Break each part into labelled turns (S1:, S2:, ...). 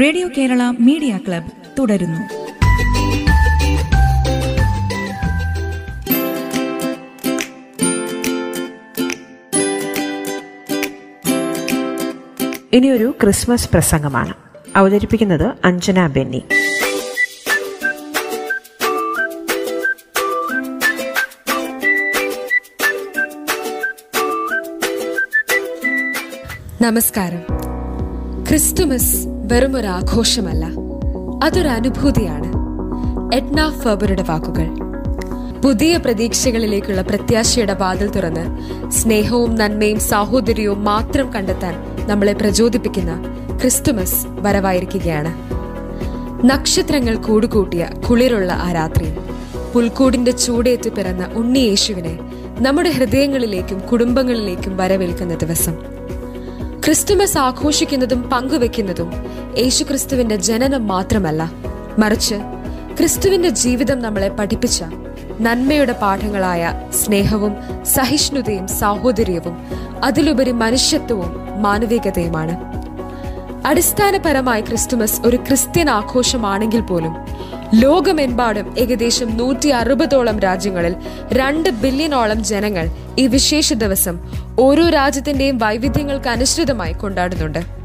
S1: Radio Kerala media club തുടരുന്നു.
S2: ഇനിയൊരു Christmas പ്രസംഗമാണ്. അവതരിപ്പിക്കുന്നത് അഞ്ജന ബെന്നി.
S3: നമസ്കാരം. ക്രിസ്തുമസ് വെറും ഒരു ആഘോഷമല്ല അതൊരു അനുഭൂതിയാണ് എഡ്ന ഫെബറുടെ വാക്കുകൾ. പുതിയ പ്രതീക്ഷകളിലേക്കുള്ള പ്രത്യാശയുടെ വാതിൽ തുറന്ന് സ്നേഹവും നന്മയും സാഹോദര്യവും മാത്രം കണ്ടെത്താൻ നമ്മളെ പ്രചോദിപ്പിക്കുന്ന ക്രിസ്തുമസ് വരവായിരിക്കുകയാണ്. നക്ഷത്രങ്ങൾ കൂടുകൂട്ടിയ കുളിരുള്ള ആ രാത്രി പുൽക്കൂടിന്റെ ചൂടേറ്റ് പിറന്ന ഉണ്ണിയേശുവിനെ നമ്മുടെ ഹൃദയങ്ങളിലേക്കും കുടുംബങ്ങളിലേക്കും വരവേൽക്കുന്ന ദിവസം. ക്രിസ്തുമസ് ആഘോഷിക്കുന്നതും പങ്കുവെക്കുന്നതും യേശുക്രിസ്തുവിന്റെ ജനനം മാത്രമല്ല. മറിച്ച് ക്രിസ്തുവിന്റെ ജീവിതം നമ്മളെ പഠിപ്പിച്ച നന്മയുടെ പാഠങ്ങളായ സ്നേഹവും സഹിഷ്ണുതയും സാഹോദര്യവും അതിലുപരി മനുഷ്യത്വവും മാനവികതയുമാണ്. അടിസ്ഥാനപരമായി ക്രിസ്തുമസ് ഒരു ക്രിസ്ത്യൻ ആഘോഷമാണെങ്കിൽ പോലും ലോകമെമ്പാടും ഏകദേശം നൂറ്റി അറുപതോളം രാജ്യങ്ങളിൽ രണ്ട് ബില്യണോളം ജനങ്ങൾ ഈ വിശേഷ ദിവസം ഓരോ രാജ്യത്തിന്റെയും വൈവിധ്യങ്ങൾക്ക് അനുസൃതമായി കൊണ്ടാടുന്നുണ്ട്.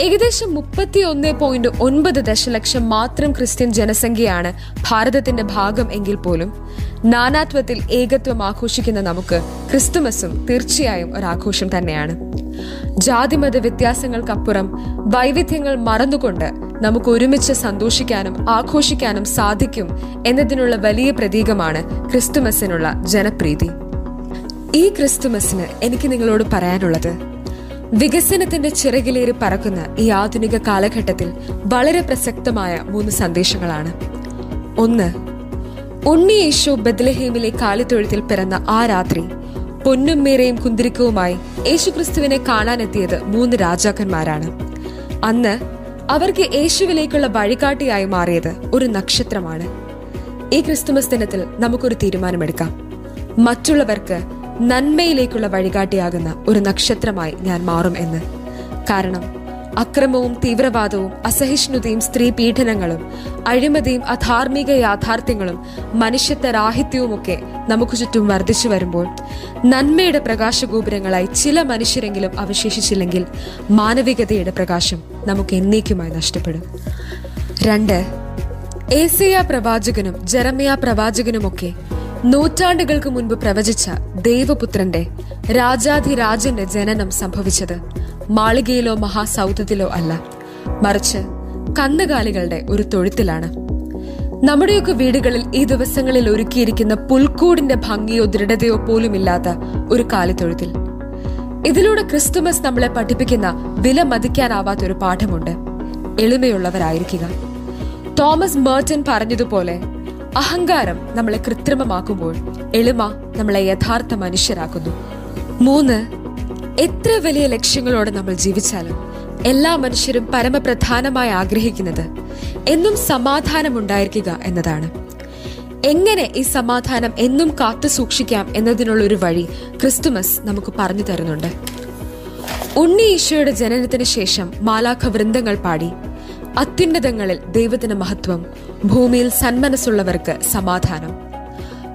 S3: ഏകദേശം മുപ്പത്തി ഒന്ന് പോയിന്റ് ഒൻപത് ദശലക്ഷം മാത്രം ക്രിസ്ത്യൻ ജനസംഖ്യയാണ് ഭാരതത്തിന്റെ ഭാഗം എങ്കിൽ പോലും. നാനാത്വത്തിൽ ഏകത്വം ആഘോഷിക്കുന്ന നമുക്ക് ക്രിസ്തുമസും തീർച്ചയായും ഒരു ആഘോഷം തന്നെയാണ്. ജാതിമത വ്യത്യാസങ്ങൾക്കപ്പുറം വൈവിധ്യങ്ങൾ മറന്നുകൊണ്ട് നമുക്ക് ഒരുമിച്ച് സന്തോഷിക്കാനും ആഘോഷിക്കാനും സാധിക്കും എന്നതിനുള്ള വലിയ പ്രതീകമാണ് ക്രിസ്തുമസിനുള്ള ജനപ്രീതി. ഈ ക്രിസ്തുമസിന് എനിക്ക് നിങ്ങളോട് പറയാനുള്ളത് വികസനത്തിന്റെ ചിറകിലേറി പറക്കുന്ന ഈ ആധുനിക കാലഘട്ടത്തിൽ വളരെ പ്രസക്തമായ മൂന്ന് സന്ദേശങ്ങളാണ്. ഒന്ന് ഉണ്ണി യേശു ബദ്ലഹേമിലെ കാലിത്തൊഴുത്തിൽ പിറന്ന ആ രാത്രി പൊന്നും മേരയും കുന്തിരിക്കവുമായി യേശുക്രിസ്തുവിനെ കാണാനെത്തിയത് മൂന്ന് രാജാക്കന്മാരാണ്. അന്ന് അവർക്ക് യേശുവിലേക്കുള്ള വഴികാട്ടിയായി മാറിയത് ഒരു നക്ഷത്രമാണ്. ഈ ക്രിസ്തുമസ് ദിനത്തിൽ നമുക്കൊരു തീരുമാനമെടുക്കാം. മറ്റുള്ളവർക്ക് നന്മയിലേക്കുള്ള വഴികാട്ടിയാകുന്ന ഒരു നക്ഷത്രമായി ഞാൻ മാറും എന്ന്. കാരണം അക്രമവും തീവ്രവാദവും അസഹിഷ്ണുതയും സ്ത്രീ പീഡനങ്ങളും അഴിമതിയും അധാർമിക യാഥാർത്ഥ്യങ്ങളും മനുഷ്യത്വരാഹിത്യവുമൊക്കെ നമുക്ക് ചുറ്റും വർദ്ധിച്ചു വരുമ്പോൾ നന്മയുടെ പ്രകാശഗോപുരങ്ങളായി ചില മനുഷ്യരെങ്കിലും അവശേഷിച്ചില്ലെങ്കിൽ മാനവികതയുടെ പ്രകാശം നമുക്ക് എന്നേക്കുമായി നഷ്ടപ്പെടും. രണ്ട് ഏസയ പ്രവാചകനും ജെറമിയ പ്രവാചകനുമൊക്കെ നൂറ്റാണ്ടുകൾക്ക് മുൻപ് പ്രവചിച്ച ദൈവപുത്രന്റെ രാജാധിരാജന്റെ ജനനം സംഭവിച്ചത് മാളികയിലോ മഹാസൗധത്തിലോ അല്ല. മറിച്ച് കന്നുകാലികളുടെ ഒരു തൊഴുത്തിലാണ്. നമ്മുടെയൊക്കെ വീടുകളിൽ ഈ ദിവസങ്ങളിൽ ഒരുക്കിയിരിക്കുന്ന പുൽക്കൂടിന്റെ ഭംഗിയോ ദൃഢതയോ പോലുമില്ലാത്ത ഒരു കാലിത്തൊഴുത്തിൽ. ഇതിലൂടെ ക്രിസ്തുമസ് നമ്മളെ പഠിപ്പിക്കുന്ന വില മതിക്കാനാവാത്ത ഒരു പാഠമുണ്ട്. എളിമയുള്ളവരായിരിക്കുക. തോമസ് മേർട്ടൻ പറഞ്ഞതുപോലെ അഹങ്കാരം നമ്മളെ കൃത്രിമമാക്കുമ്പോൾ എളിമ നമ്മളെ യഥാർത്ഥ മനുഷ്യരാക്കുന്നു. മൂന്ന് എത്ര വലിയ ലക്ഷ്യങ്ങളോടെ നമ്മൾ ജീവിച്ചാലും എല്ലാ മനുഷ്യരും പരമപ്രധാനമായി ആഗ്രഹിക്കുന്നത് എന്നും സമാധാനം ഉണ്ടായിരിക്കുക എന്നതാണ്. എങ്ങനെ ഈ സമാധാനം എന്നും കാത്തു സൂക്ഷിക്കാം എന്നതിനുള്ള ഒരു വഴി ക്രിസ്തുമസ് നമുക്ക് പറഞ്ഞു തരുന്നുണ്ട്. ഉണ്ണി ഈശോയുടെ ജനനത്തിന് ശേഷം മാലാഖ വൃന്ദങ്ങൾ പാടി അത്യുന്നതങ്ങളിൽ ദൈവത്തിന് മഹത്വം ഭൂമിയിൽ സന്മനസ്സുള്ളവർക്ക് സമാധാനം.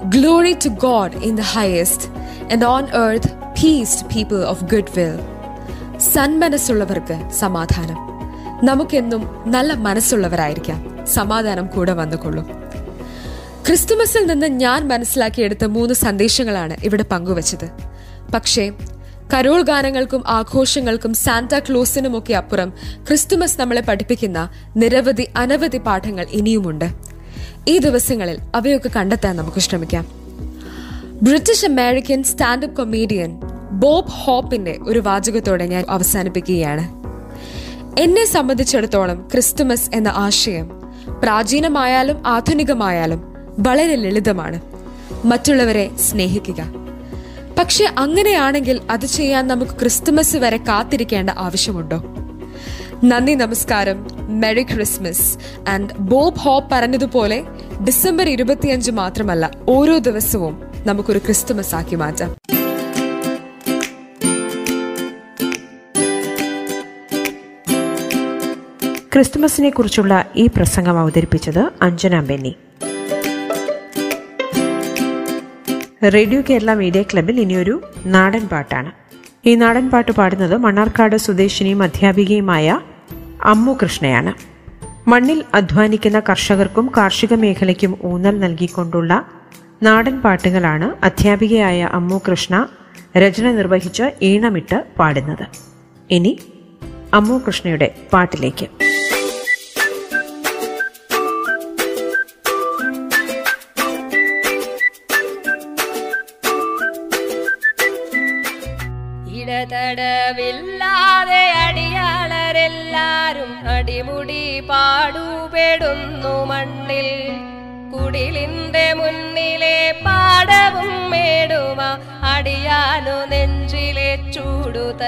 S3: Glory to God in the highest and on earth peace people of good will സന്മനസ്സുള്ളവർക്ക് സമാധാനം. നമുക്കെന്നും നല്ല മനസ്സുള്ളവരായിരിക്കാം. സമാധാനം കൂടെ വന്നുകൊള്ളും. ക്രിസ്തുമസിൽ നിന്ന് ഞാൻ മനസ്സിലാക്കിയെടുത്ത മൂന്ന് സന്ദേശങ്ങളാണ് ഇവിടെ പങ്കുവച്ചത്. പക്ഷേ കരോൾ ഗാനങ്ങൾക്കും ആഘോഷങ്ങൾക്കും സാന്താ ക്ലോസിനുമൊക്കെ അപ്പുറം ക്രിസ്തുമസ് നമ്മളെ പഠിപ്പിക്കുന്ന നിരവധി അനവധി പാഠങ്ങൾ ഇനിയുമുണ്ട്. ഈ ദിവസങ്ങളിൽ അവയൊക്കെ കണ്ടെത്താൻ നമുക്ക് ശ്രമിക്കാം. British American standup comedian Bob ഹോപ്പിന്റെ ഒരു വാചകത്തോടെ ഞാൻ അവസാനിപ്പിക്കുകയാണ്. എന്നെ സംബന്ധിച്ചിടത്തോളം ക്രിസ്തുമസ് എന്ന ആശയം പ്രാചീനമായാലും ആധുനികമായാലും വളരെ ലളിതമാണ്. മറ്റുള്ളവരെ സ്നേഹിക്കുക. പക്ഷെ അങ്ങനെയാണെങ്കിൽ അത് ചെയ്യാൻ നമുക്ക് ക്രിസ്തുമസ് വരെ കാത്തിരിക്കേണ്ട ആവശ്യമുണ്ടോ? നന്ദി നമസ്കാരം. Merry Christmas and Bob Hope പറഞ്ഞതുപോലെ ഡിസംബർ ഇരുപത്തിയഞ്ച് മാത്രമല്ല ഓരോ ദിവസവും നമുക്കൊരു ക്രിസ്തുമസ് ആക്കി മാറ്റാം.
S2: ക്രിസ്തുമസിനെ കുറിച്ചുള്ള ഈ പ്രസംഗം അവതരിപ്പിച്ചത് അഞ്ജന ബെന്നി. റേഡിയോ കേരള മീഡിയ ക്ലബിൽ ഇനിയൊരു നാടൻ പാട്ടാണ്. ഈ നാടൻ പാട്ട് പാടുന്നത് മണ്ണാർക്കാട് സ്വദേശിനിയും അധ്യാപികയുമായ അമ്മു കൃഷ്ണയാണ്. മണ്ണിൽ അധ്വാനിക്കുന്ന കർഷകർക്കും കാർഷിക മേഖലയ്ക്കും ഊന്നൽ നൽകിക്കൊണ്ടുള്ള നാടൻ പാട്ടുകളാണ് അധ്യാപികയായ അമ്മു കൃഷ്ണ രചന നിർവഹിച്ച് ഈണമിട്ട് പാടുന്നത്. ഇനി അമ്മു കൃഷ്ണയുടെ പാട്ടിലേക്ക്.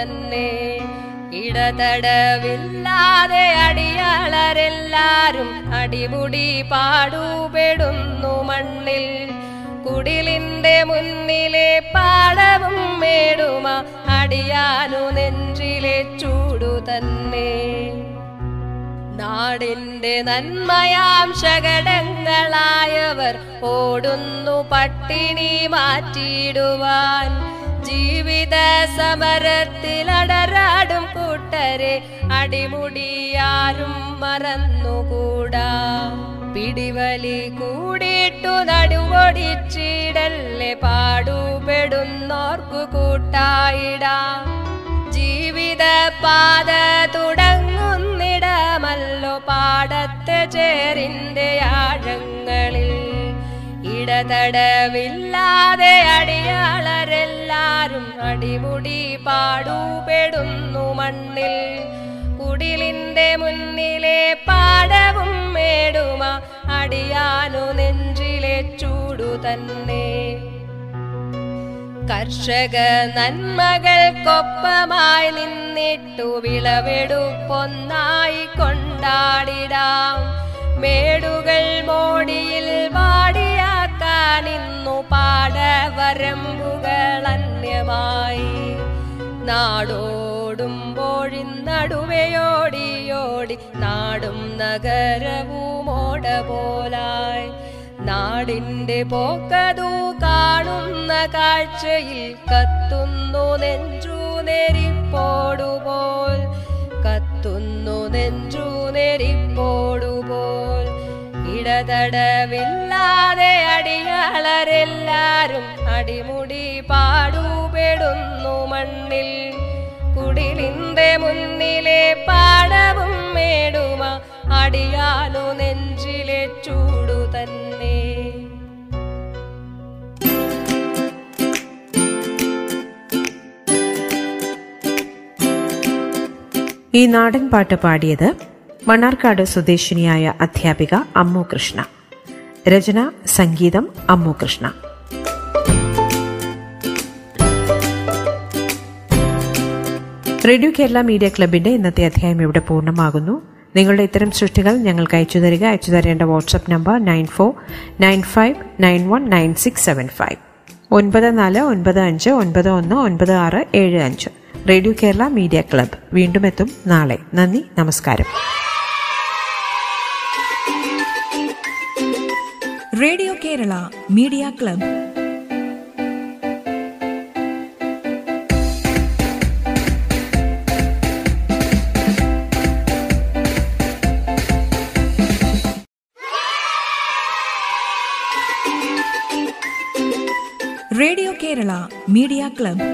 S4: തന്നെ. ഇടതടവില്ലാതെ അടിയാളരെല്ലാരും അടിമുടി പാടുപെടുന്നു മണ്ണിൽ. കുടിലിന്റെ മുന്നിലെ പാടവും മേടുമ അടിയാനു നെഞ്ചിലെ ചൂടു തന്നെ. നാടിന്റെ നന്മയാം ശകടങ്ങളായവർ ഓടുന്നു പട്ടിണി മാറ്റിയിടുവാൻ. ജീവിത സമരത്തിലടരാടും കൂട്ടരെ അടിമുടിയാരും മറന്നുകൂടാ. പിടിവലി കൂടിയിട്ടു നടുവൊടിച്ചിടല്ലേ പാടുപെടുന്നോർക്കു കൂട്ടായിടാ. ജീവിത പാത തുടങ്ങുന്നിടമല്ലോ പാടത്ത് ആഴങ്ങളിൽ ഇടതടവില്ലാതെ അടിയാളരെല്ലാരും അടിമുടി പാടുപെടുന്നു മണ്ണിൽ. കുടിലിന്റെ മുന്നിലെ പാടവും മേടുമ അടിയാനു നെഞ്ചിലെ ചൂടു തന്നെ. കർഷക നന്മകൾക്കൊപ്പമായി നിന്നിട്ടു വിളവെടുപ്പൊന്നായി കൊണ്ടാടിടാം. മേടുകൾ മോടിയിൽ അന്യമായി നാടോടുമ്പോഴിന്നടുവയോടിയോടി നാടും നഗരവും ഓട പോലായി നാടിന്റെ പോക്കതു കാണുന്ന കാഴ്ചയിൽ കത്തുന്നു നെഞ്ചു നെരിപ്പോടുപോൽ. കത്തുന്നു നെഞ്ചു നെരിപ്പോടുപോൽ. ഇടതടവില്ലാതെ അടിയാളരെല്ലാരും അടിമുടി പാടുപെടുന്നു മണ്ണിൽ. കുടിലിന്റെ മുന്നിലെ പാടവും മേടുമ അടിയാലു നെഞ്ചിലെ ചൂടു തന്നെ.
S2: ഈ നാടൻ പാട്ട് പാടിയത് മണ്ണാർക്കാട് സ്വദേശിനിയായ അധ്യാപിക അമ്മു കൃഷ്ണ. രചന സംഗീതം അമ്മു കൃഷ്ണ. റേഡിയോ കേരള മീഡിയ ക്ലബിന്റെ ഇന്നത്തെ അധ്യായം ഇവിടെ പൂർണമാകുന്നു. നിങ്ങളുടെ ഇത്തരം സൃഷ്ടികൾ ഞങ്ങൾക്ക് അയച്ചു തരിക. അയച്ചു തരേണ്ട WhatsApp number nine four nine five nine one nine six seven five. ഒൻപത് നാല് ഒൻപത് അഞ്ച് ഒൻപത് ഒന്ന് ഒൻപത് ആറ് ഏഴ് അഞ്ച്. Radio Kerala media club. വീണ്ടും എത്തും നാളെ. നന്ദി നമസ്കാരം.
S1: Radio Kerala media club radio Kerala media club.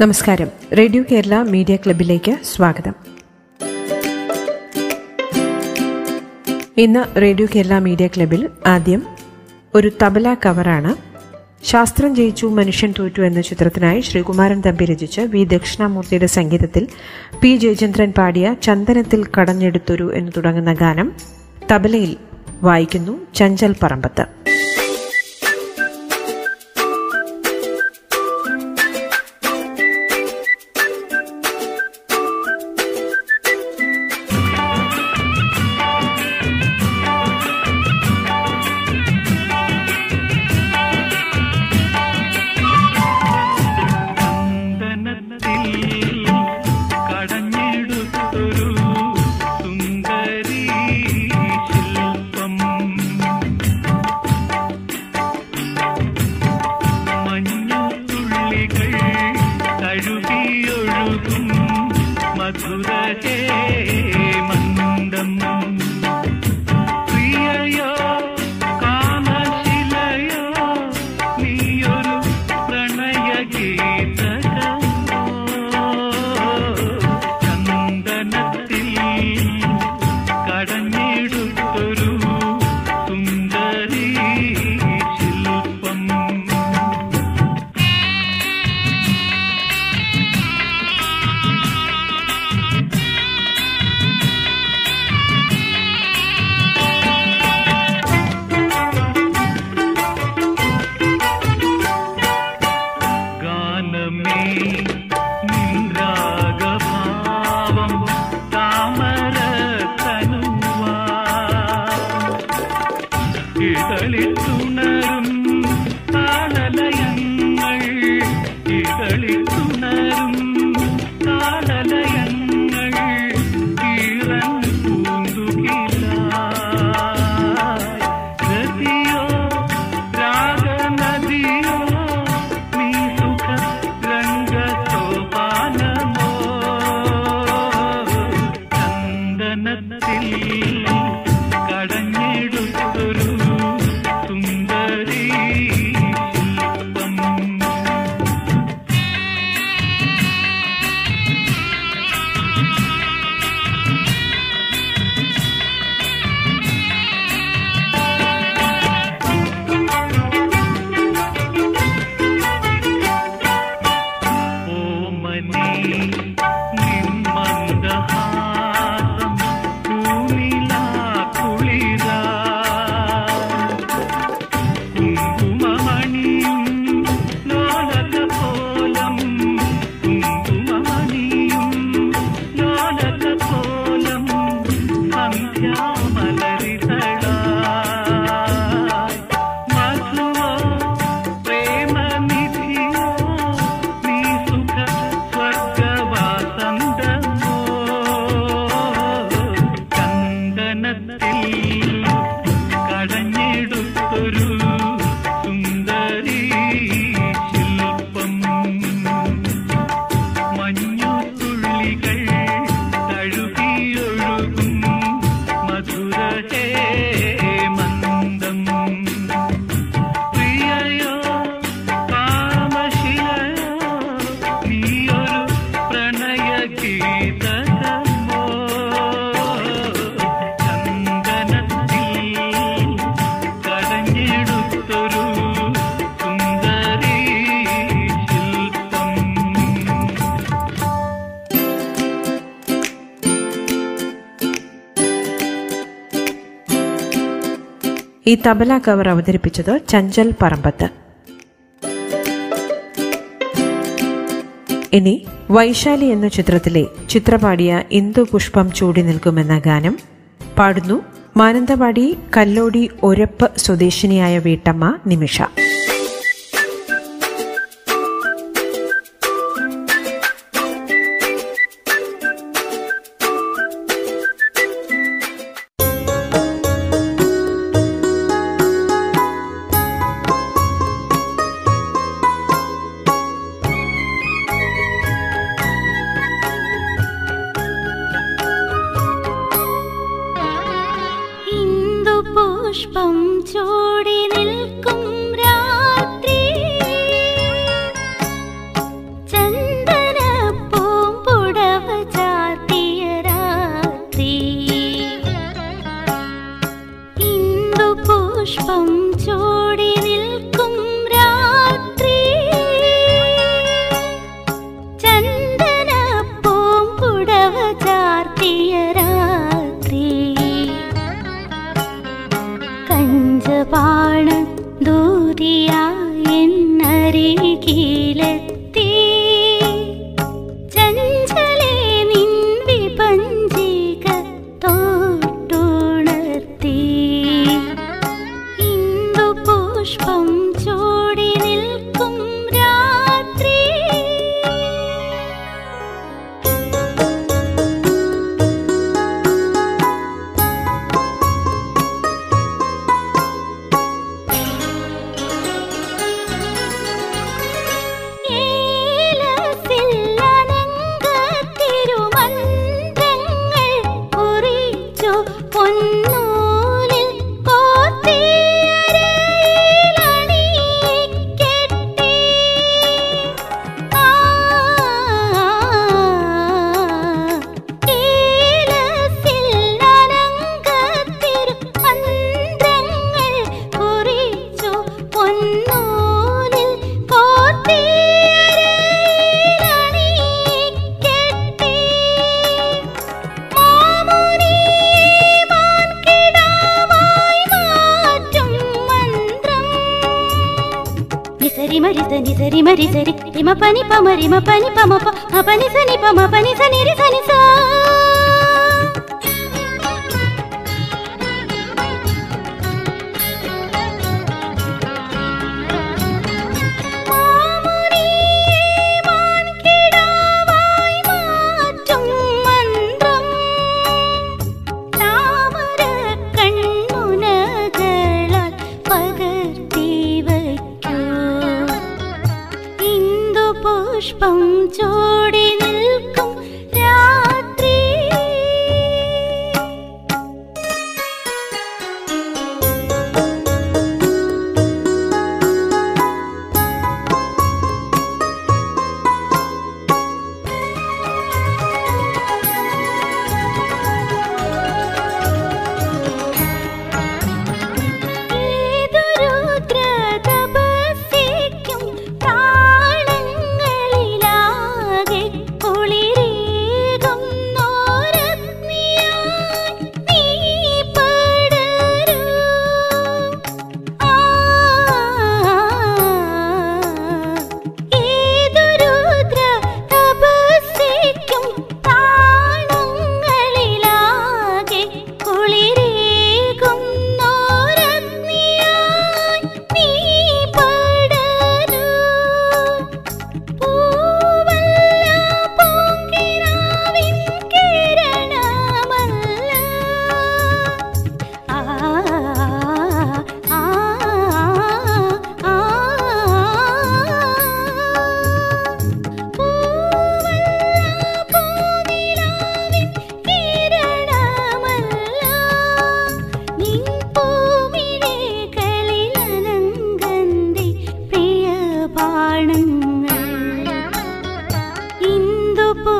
S2: നമസ്കാരം. റേഡിയോ കേരള മീഡിയ ക്ലബിലേക്ക് സ്വാഗതം. ഇന്ന് റേഡിയോ കേരള മീഡിയ ക്ലബിൽ ആദ്യം ഒരു തബല കവറാണ്. ശാസ്ത്രം ജയിച്ചു മനുഷ്യൻ തോറ്റു എന്ന ചിത്രത്തിനായി ശ്രീകുമാരൻ തമ്പി രചിച്ച് വി. ദക്ഷിണാമൂർത്തിയുടെ സംഗീതത്തിൽ പി. ജയചന്ദ്രൻ പാടിയ ചന്ദനത്തിൽ കടഞ്ഞെടുത്തൊരു എന്ന് തുടങ്ങുന്ന ഗാനം തബലയിൽ വായിക്കുന്നു ചഞ്ചൽ പറമ്പത്ത്. ഈ തബല കവർ അവതരിപ്പിച്ചത് ചഞ്ചൽ പറമ്പത്ത്. ഇനി വൈശാലി എന്ന ചിത്രത്തിലെ ചിത്രപാടിയ ഇന്ദു പുഷ്പം ചൂടി നിൽക്കുമെന്ന ഗാനം പാടുന്നു മാനന്തവാടി കല്ലോടി ഒരപ്പ് സ്വദേശിനിയായ വീട്ടമ്മ നിമിഷ.
S5: पुष्पं चोडि పని పమరిమ పని పమ పని సని పమ పని సని సని సా.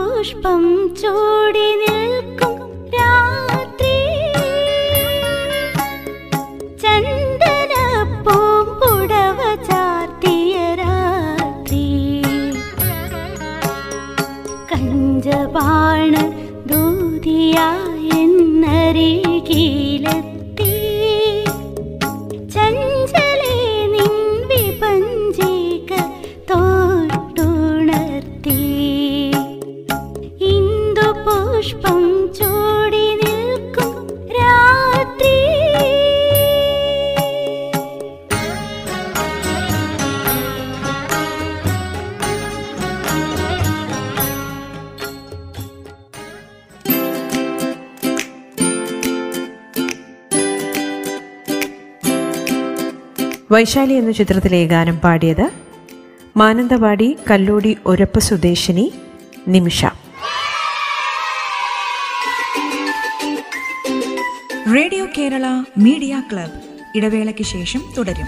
S5: പുഷ്പം ചൂടി നിൽക്കും
S2: വൈശാലി എന്ന ചിത്രത്തിലെ ഗാനം പാടിയത് മാനന്തവാടി കല്ലോടി ഒരപ്പ് സ്വദേശിനി Nimisha.
S1: Radio Kerala media club. ഇടവേളയ്ക്ക് ശേഷം തുടരും.